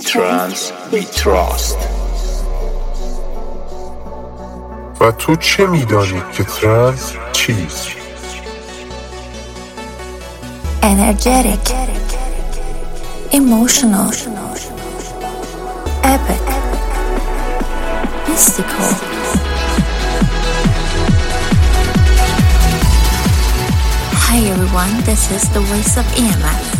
trance we trust و تو چه میدانی که ترنس چیست؟ energetic, emotional, epic, mystical. Hi everyone, this is the voice of EMF.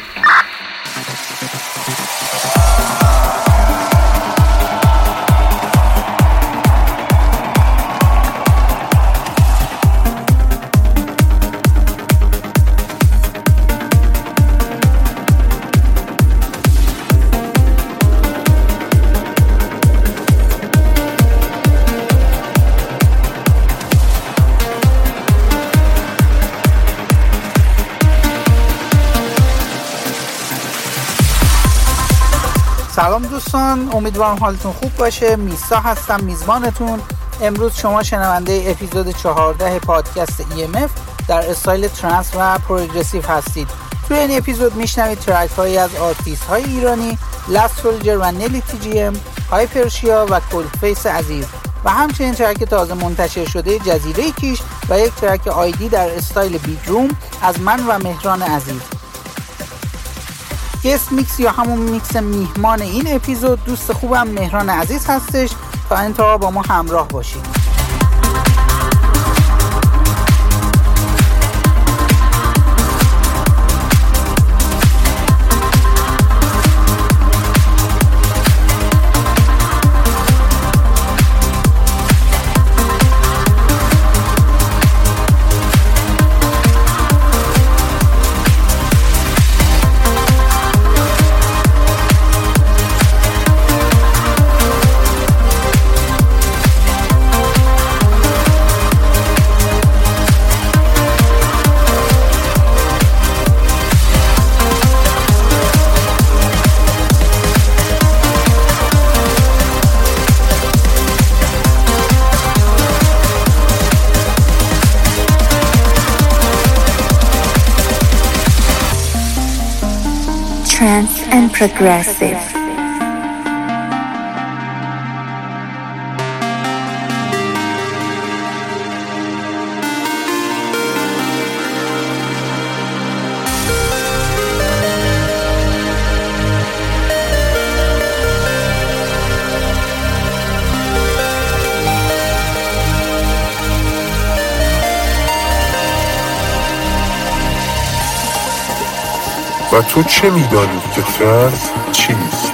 دوستان امیدوارم حالتون خوب باشه. میستا هستم میزبانتون. امروز شما شنونده اپیزود 14 پادکست EMF در استایل trance و progressive هستید. توی این اپیزود میشنوید ترک هایی از آرتیست های ایرانی Lost Soldier و نلی تی جی ام هایپرشیا و کولفیس عزیز و همچنین ترک تازه منتشر شده جزیره کیش و یک ترک ID در استایل big room از من و مهران عزیز. guest mix یا همون میکس میهمان این اپیزود دوست خوبم مهران عزیز هستش. تا انتها با ما همراه باشید progressive. و تو چه میدانی که ترنس چیست؟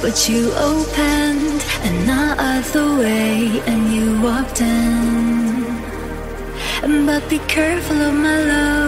but you opened another way and you walked in. But be careful of my love.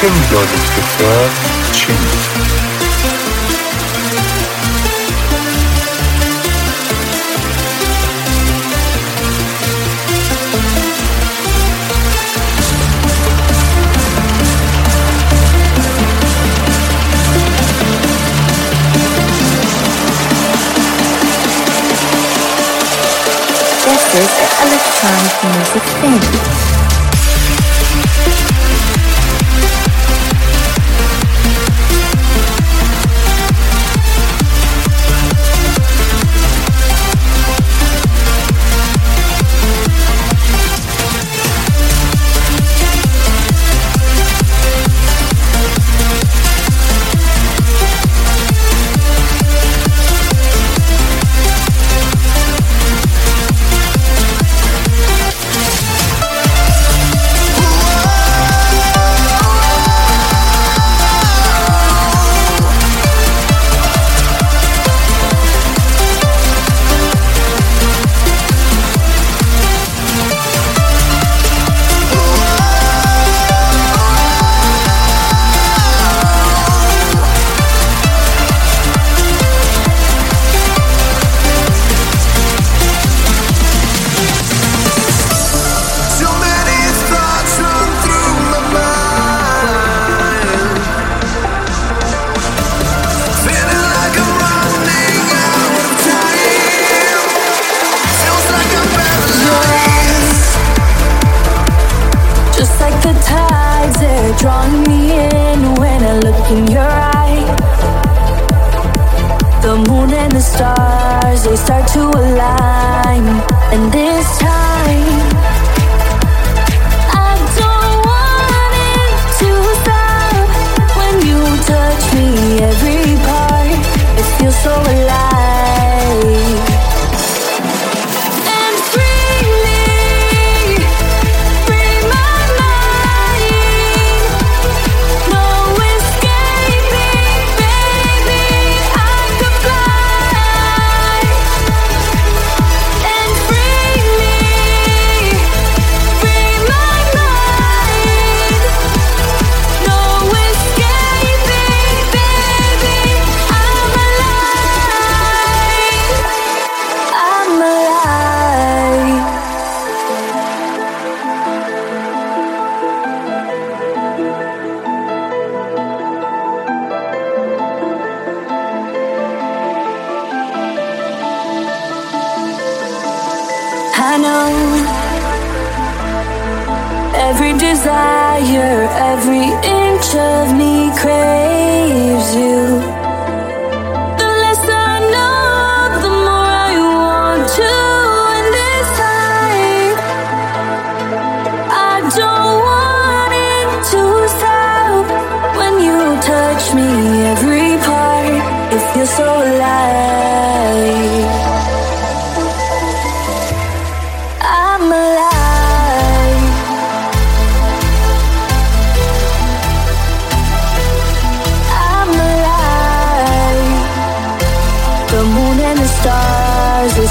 Чем должен тебя? This is electronic music thing.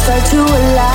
start to align.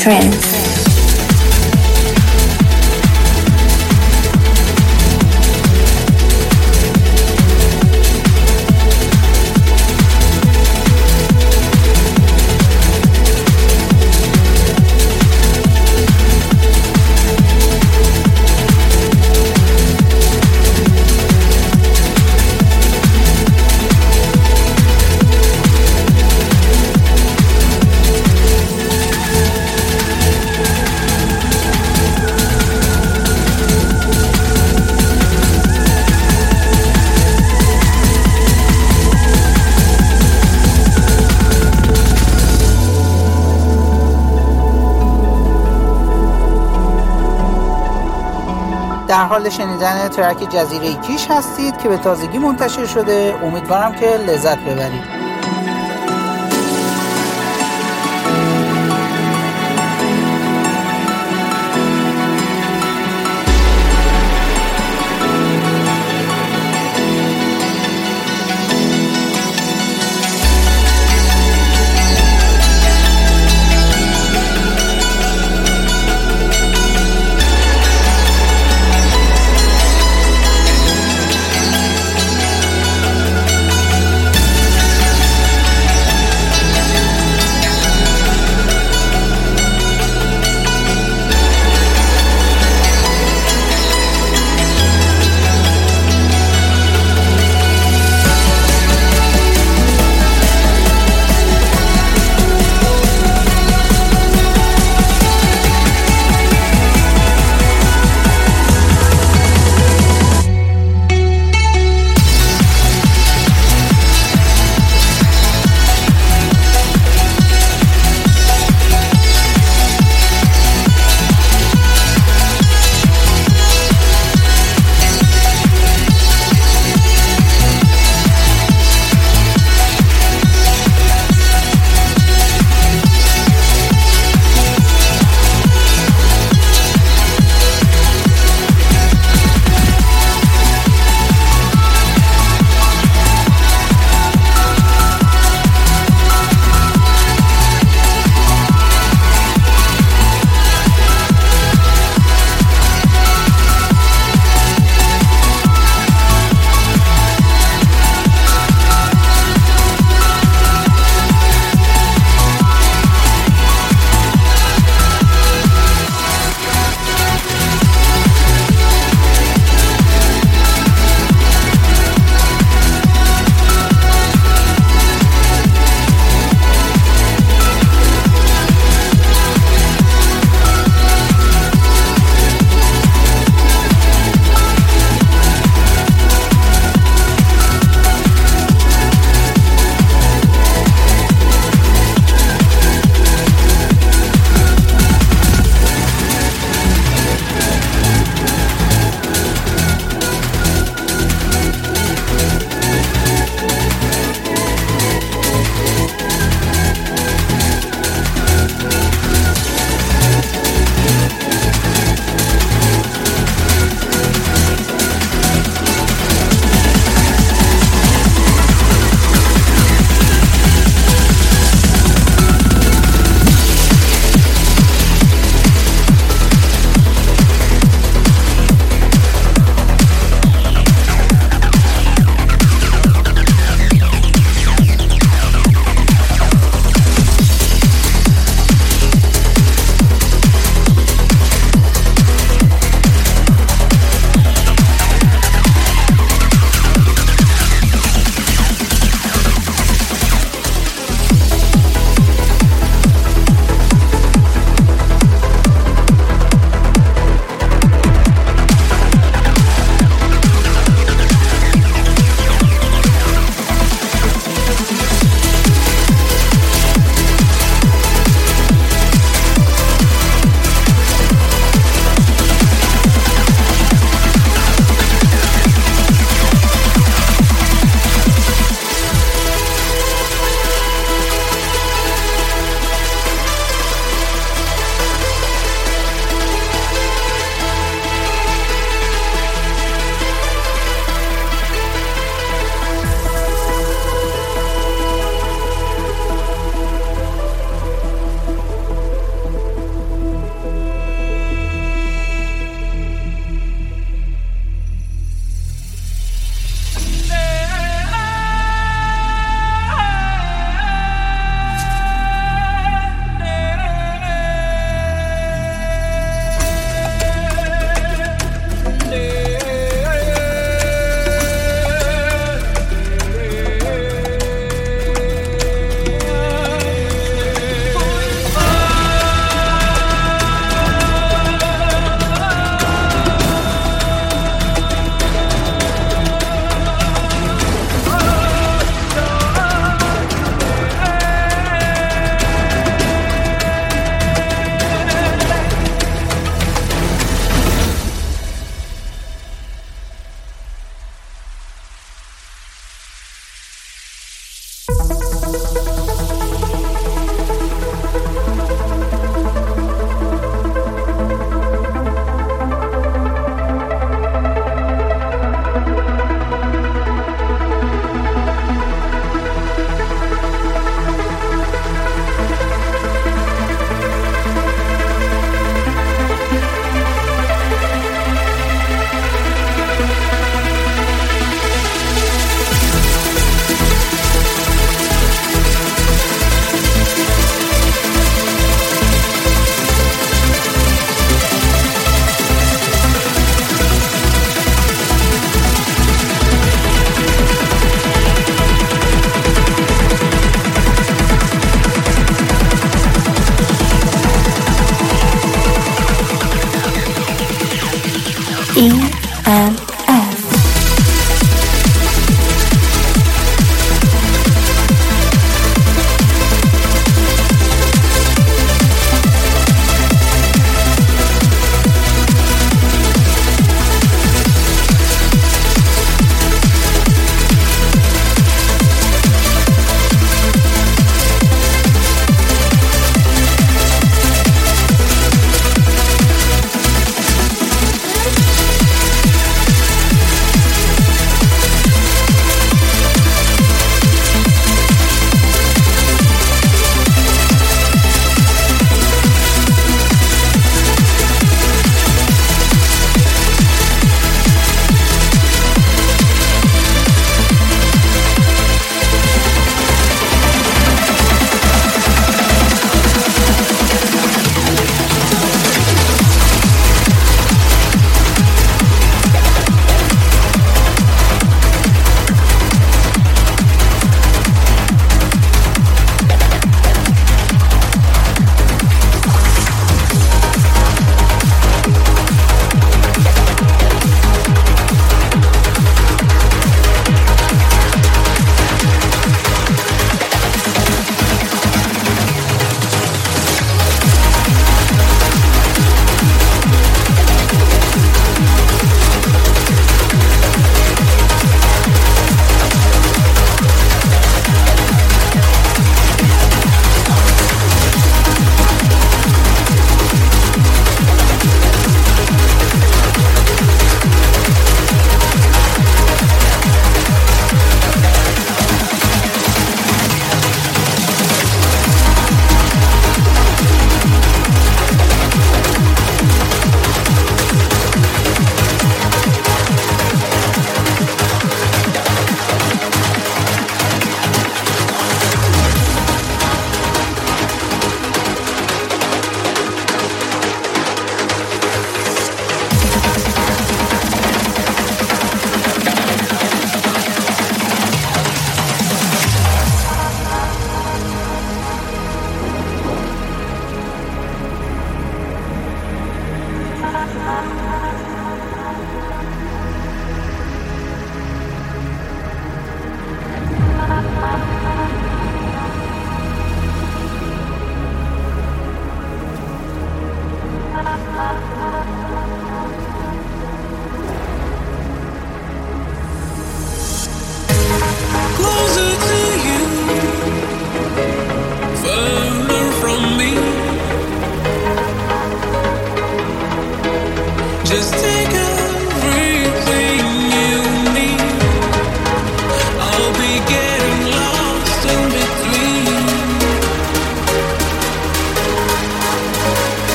trends. ترک جزیره کیش هستید که به تازگی منتشر شده. امیدوارم که لذت ببرید.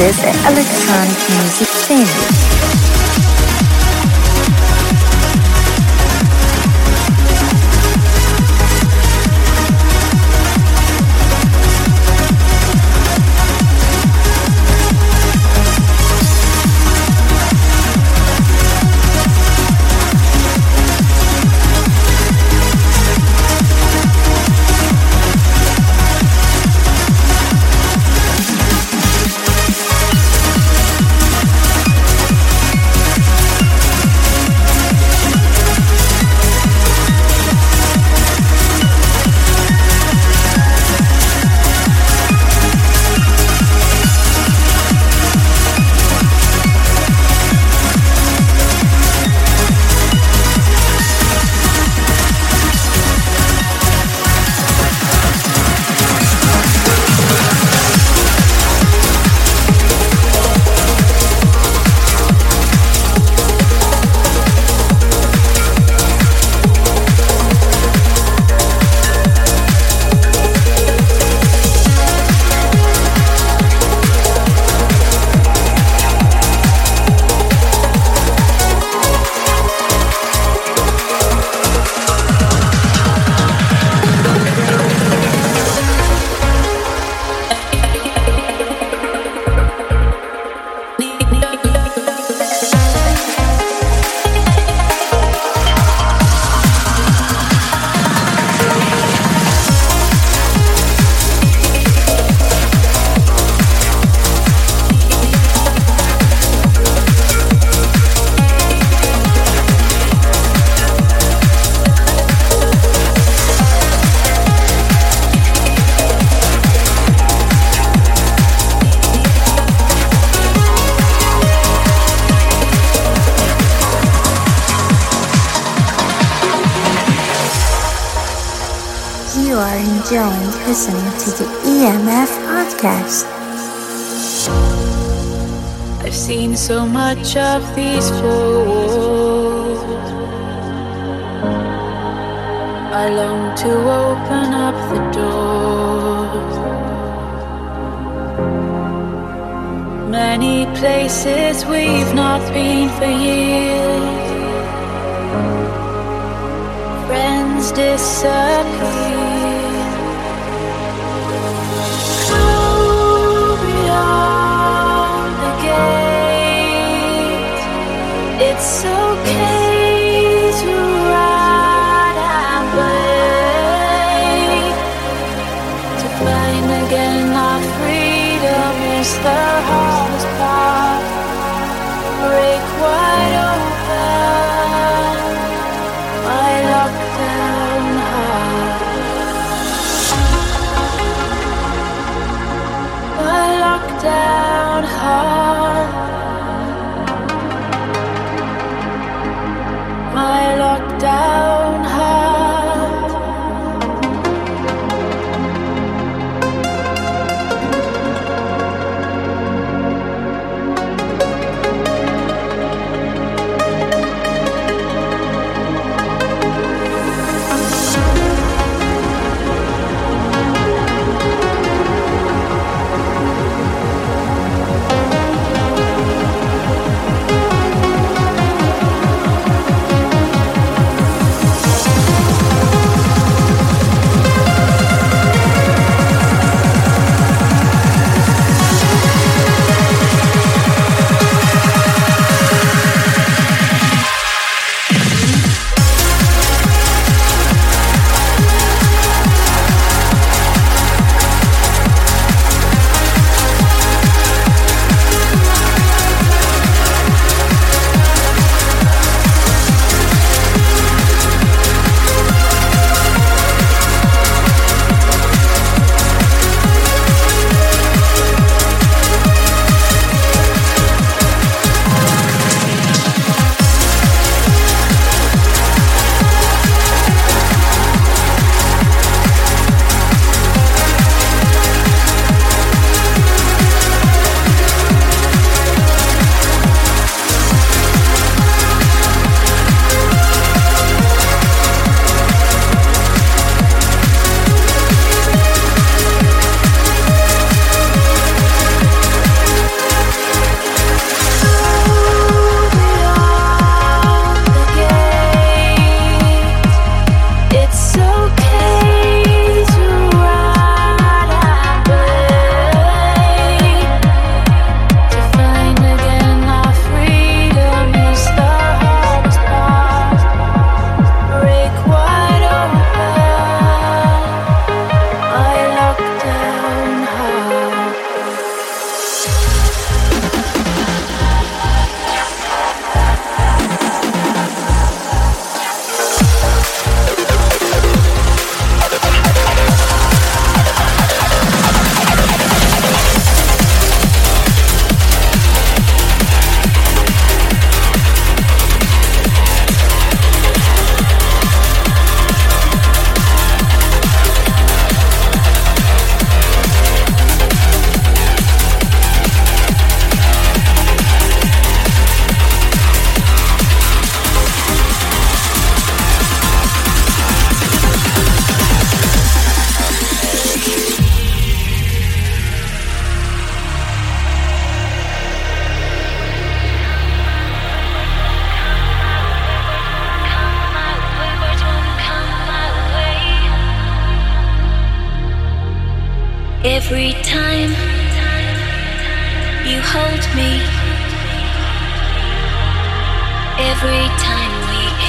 This is an electronic music scene.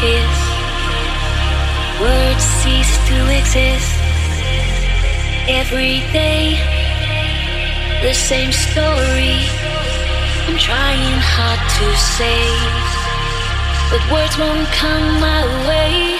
Kiss, words cease to exist. Every day, the same story. I'm trying hard to say, but words won't come my way.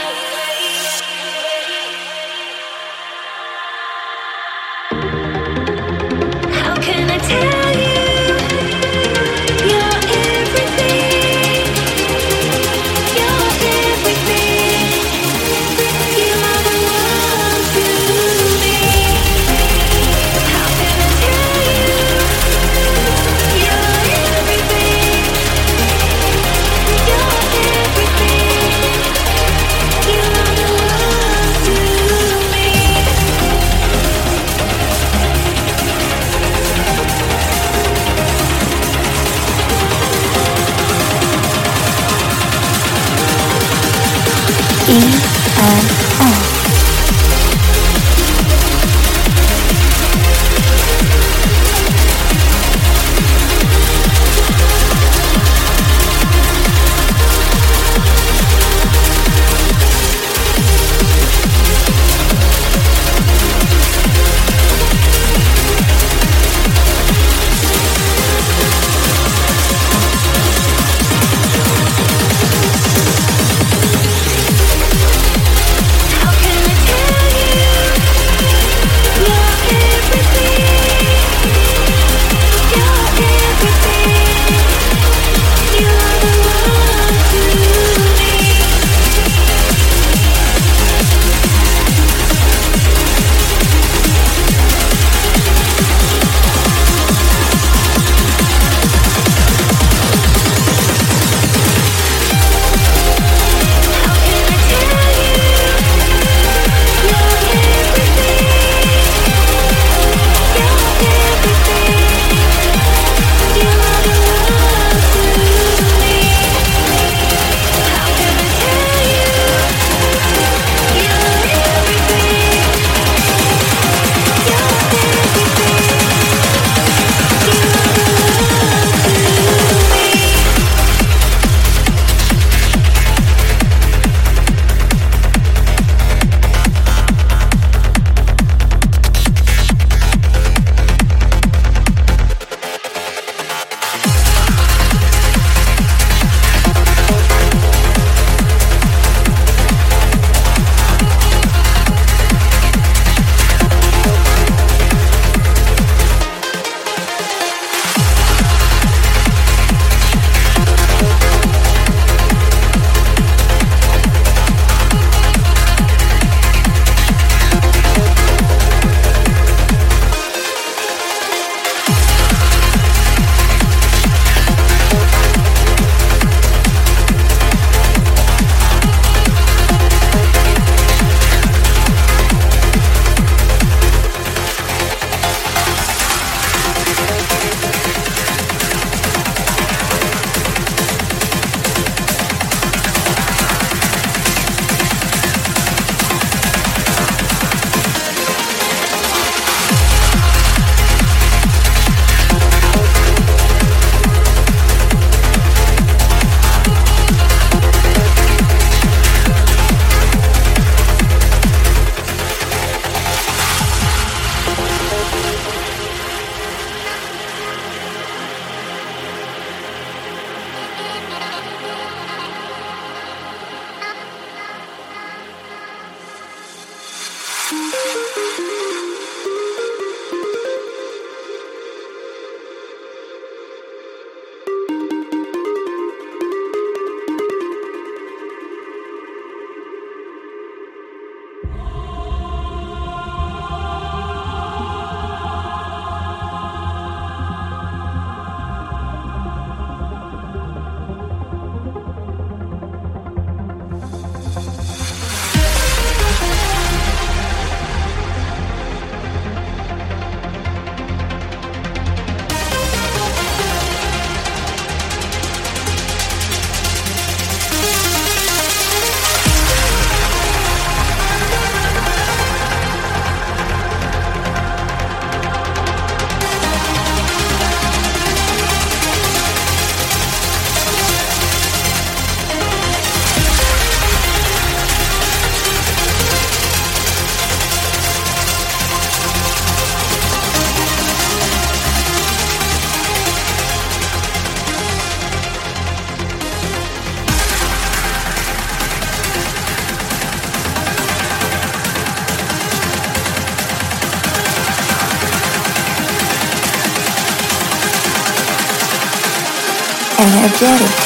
quiere.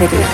Gravity.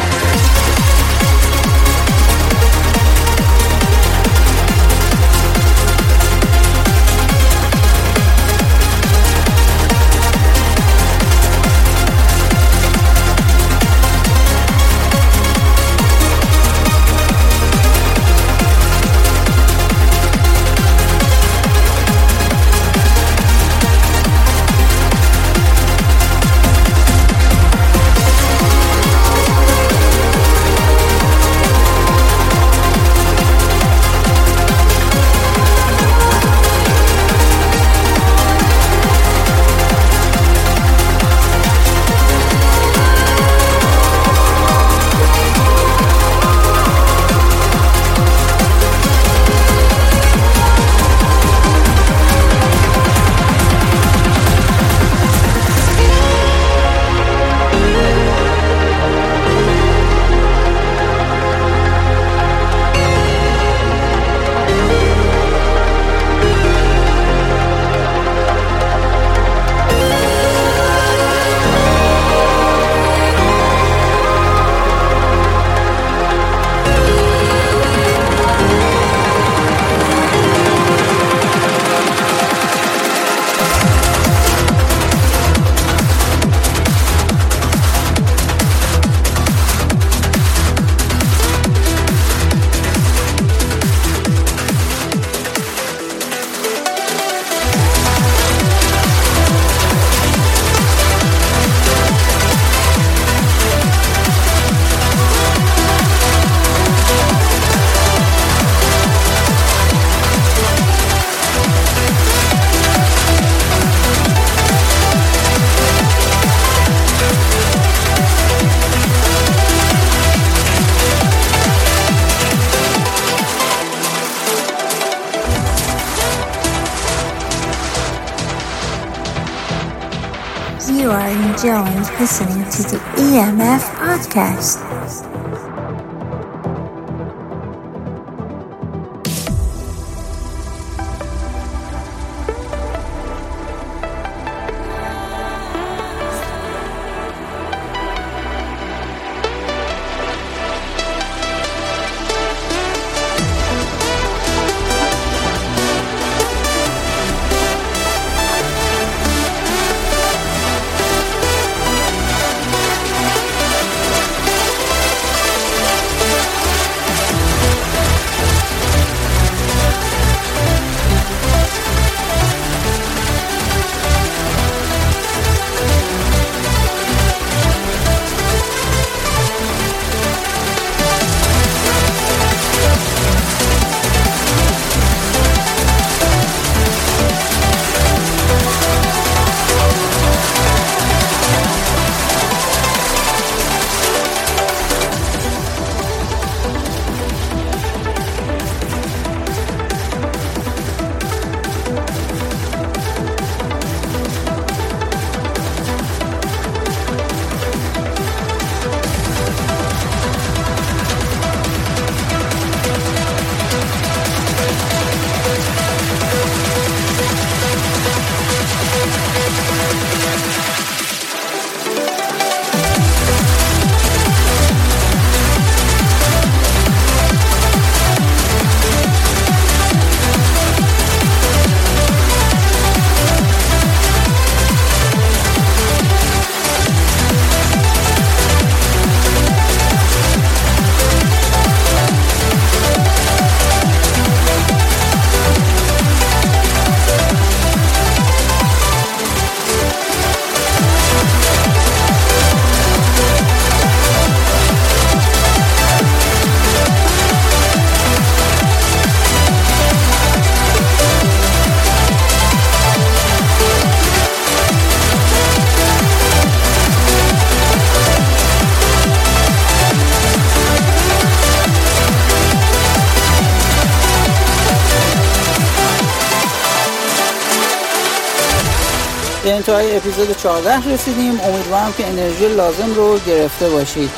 انتهای اپیزود 14 رسیدیم. امیدوارم که انرژی لازم رو گرفته باشید.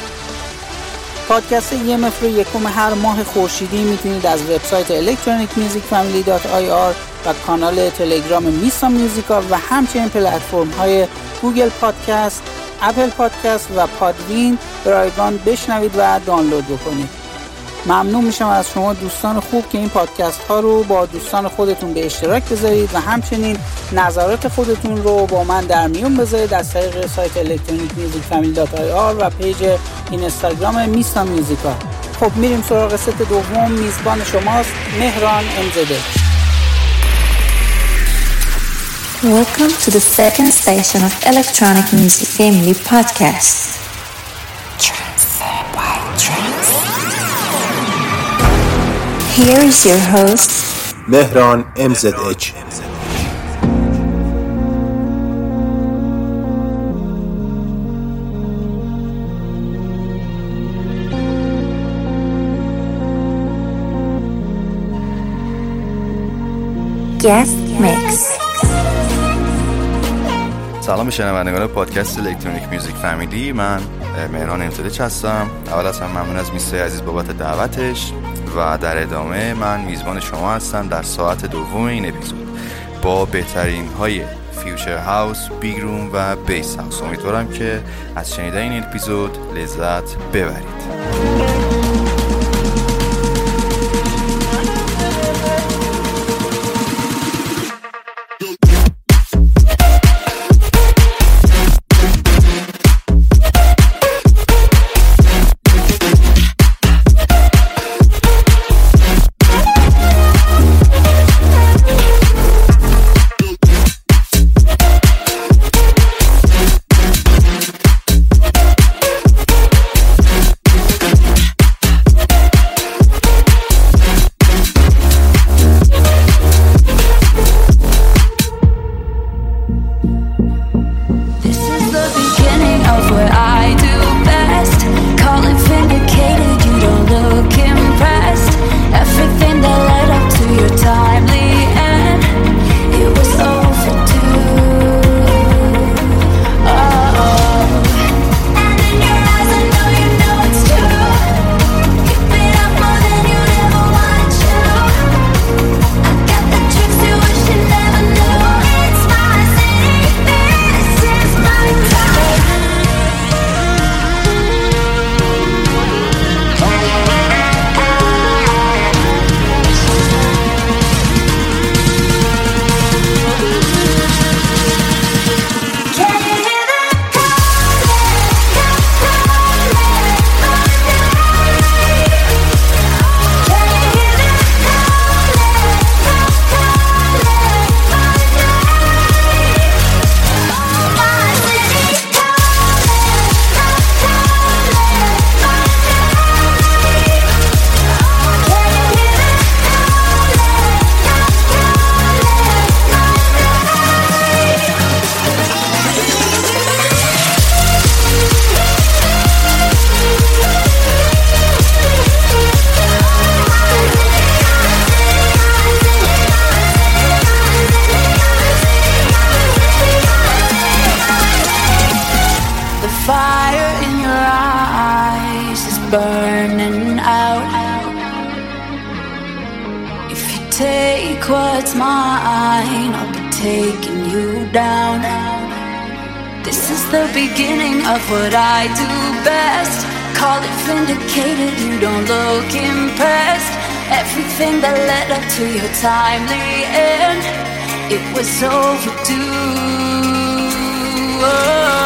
پادکست EMF رو یکم هر ماه خورشیدی می‌تونید از وبسایت electronicmusicfamily.ir و کانال تلگرام میستا میوزیکا و همچنین پلتفرم های گوگل پادکست، اپل پادکست و پادوین رایگان بشنوید و دانلود بکنید. ممنون میشم از شما دوستان خوب که این پادکست ها رو با دوستان خودتون به اشتراک بذارید و همچنین نظرات خودتون رو با من در میون بذارید از طریق سایت electronic music family dot ir و پیج اینستاگرام میستا میوزیکا. خب میریم سراغ ست دوم. میزبان شماست مهران امزده Welcome to the second station of Electronic Music Family Podcast. Here is your host, مهران MZH Guest Mix. سلام به شنوندگان پادکست الکترونیک میوزیک فامیلی من مهران امتدچ هستم. اول از هم ممنون از میسای عزیز بابت دعوتش. و در ادامه من میزبان شما هستم در ساعت دوم این اپیزود. با بهترین های future house، big room و bass house. امیدوارم که از شنیدن این اپیزود لذت ببرید. What I do best. Call it vindicated, you don't look impressed. Everything that led up to your timely end, it was overdue. And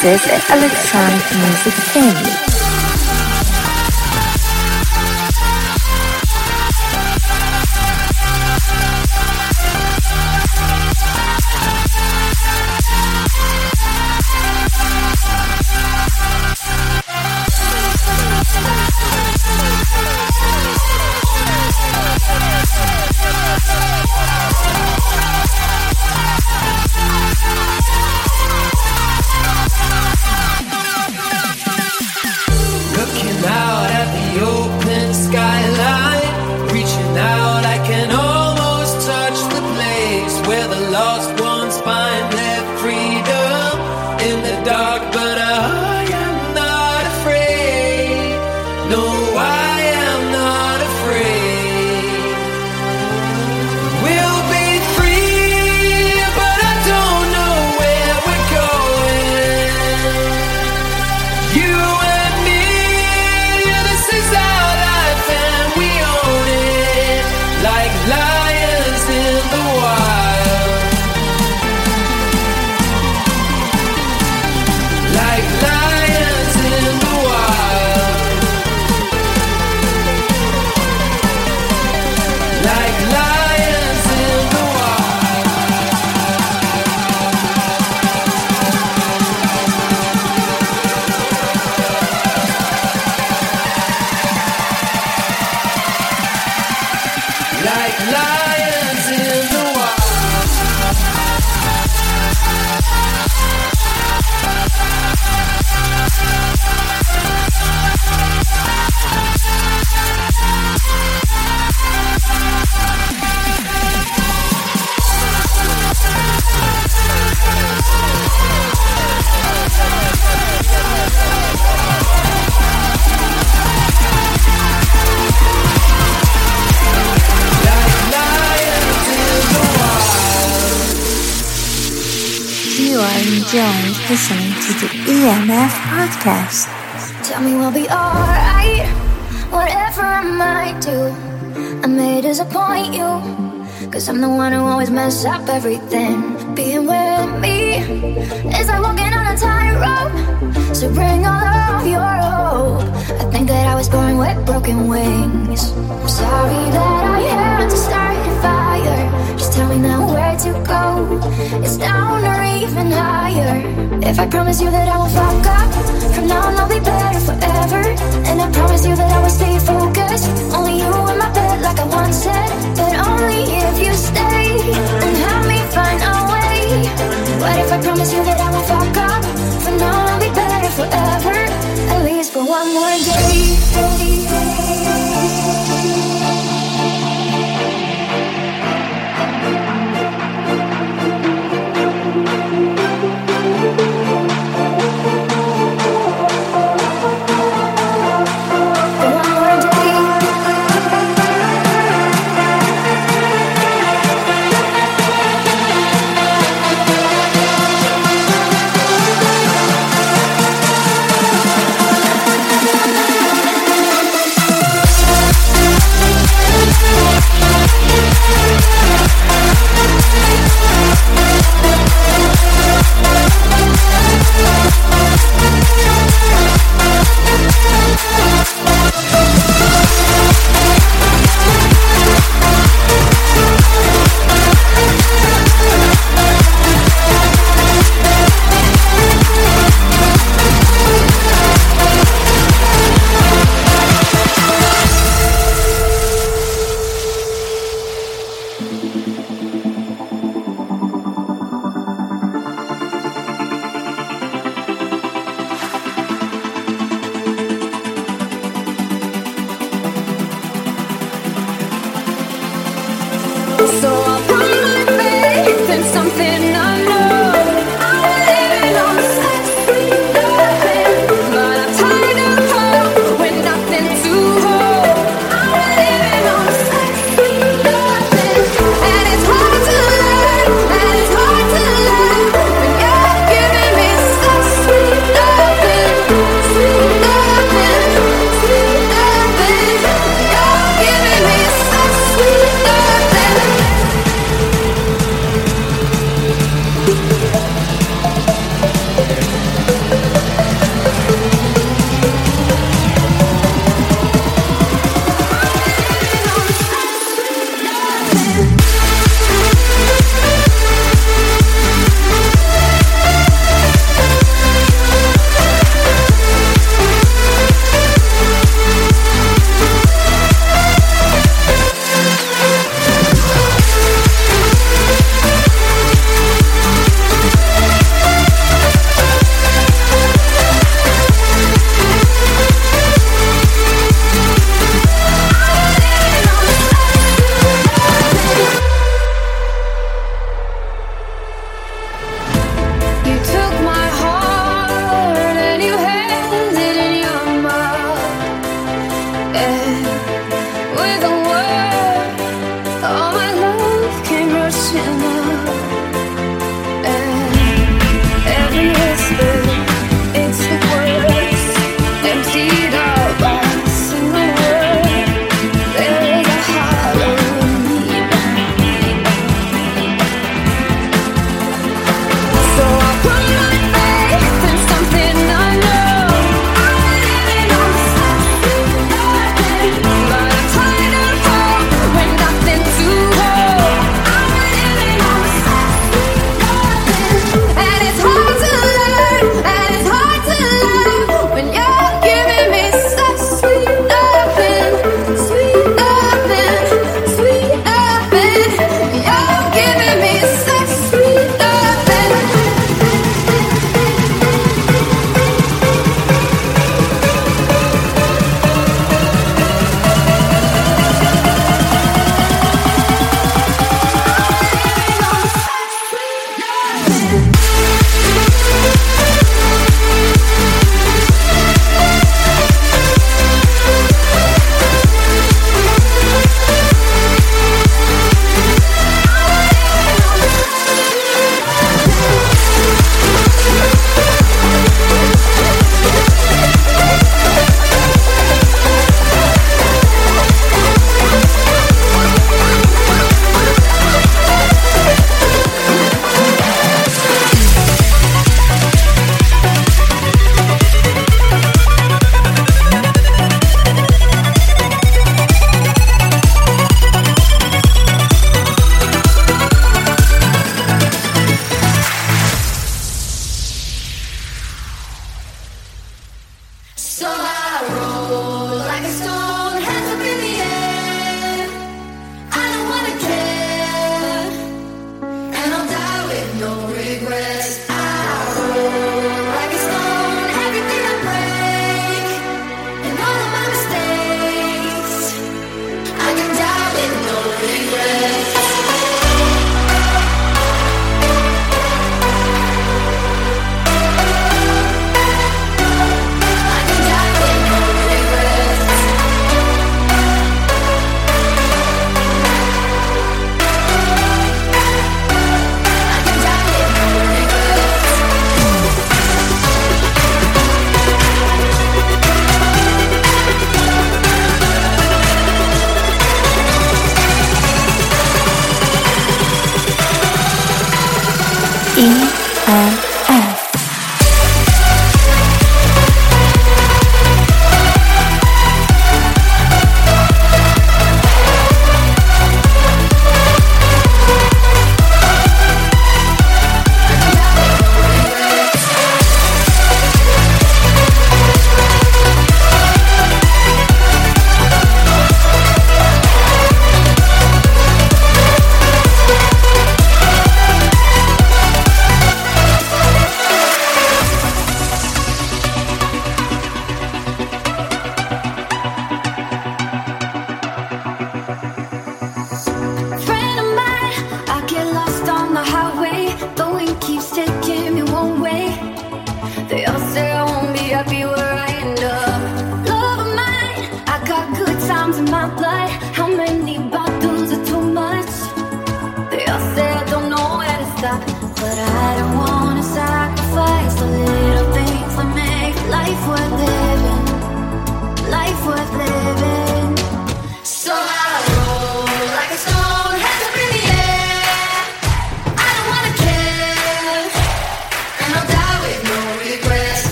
This is electronic music family.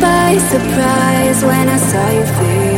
By surprise when I saw your face.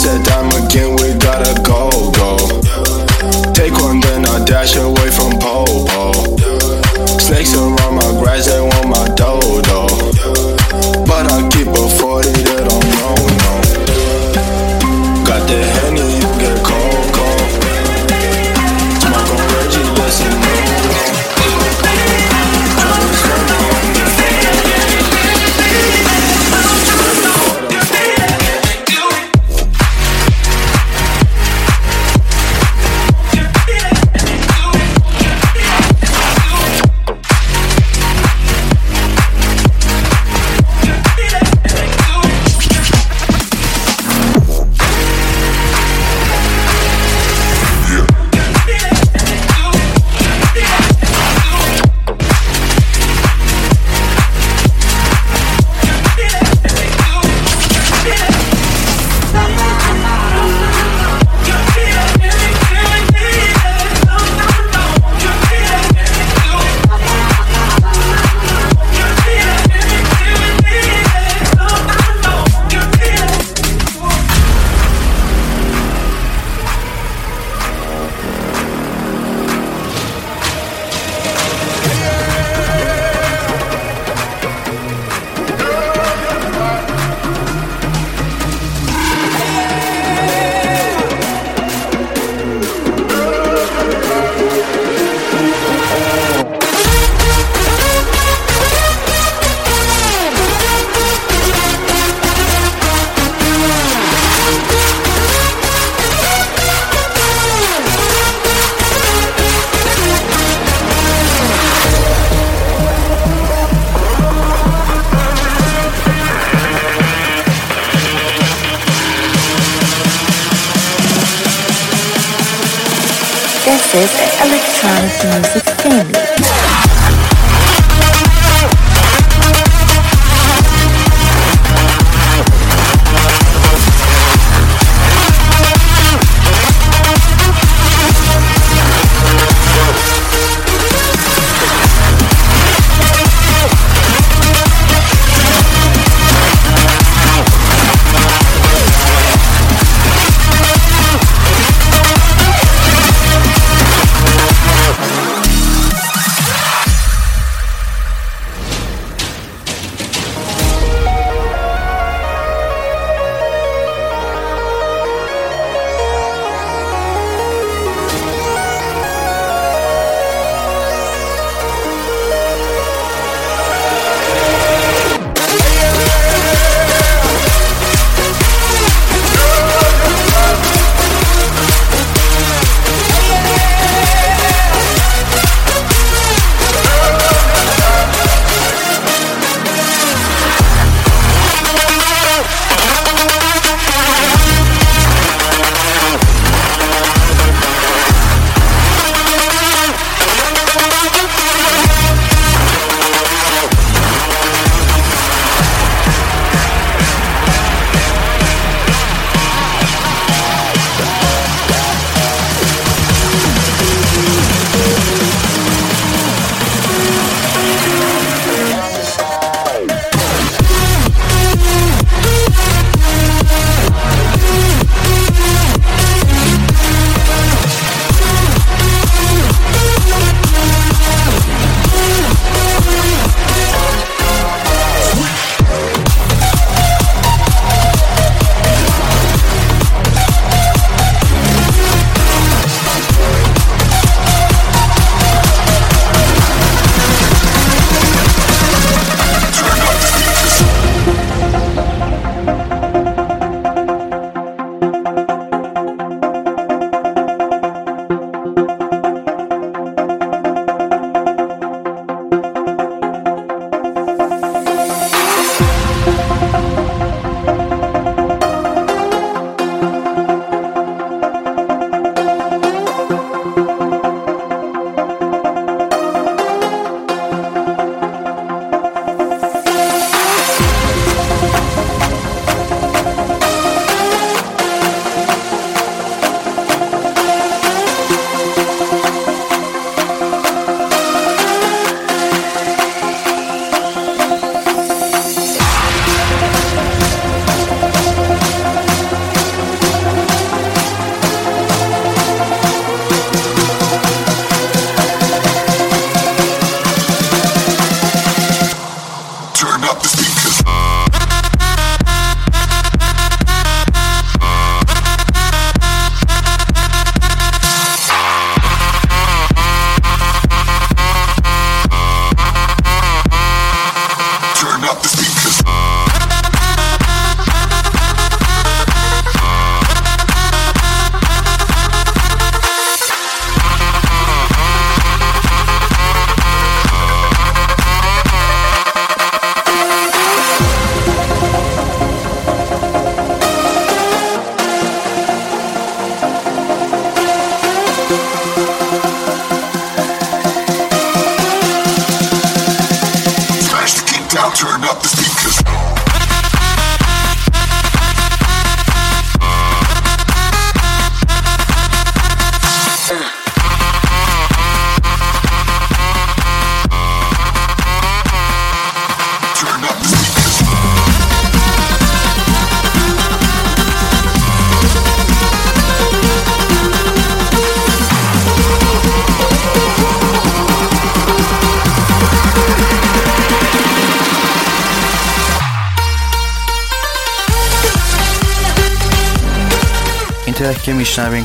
said time again, we gotta go, go. Take one, then I dash away from Popo. Snakes around my grass, they want my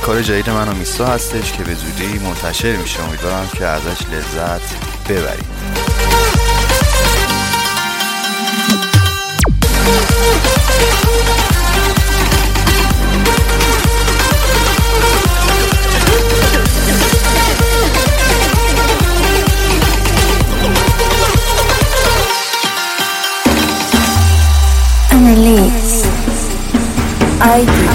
کار جدید من و میسا هستش که به زودی منتشر میشه. امیدوارم که ازش لذت ببرید Annalise ID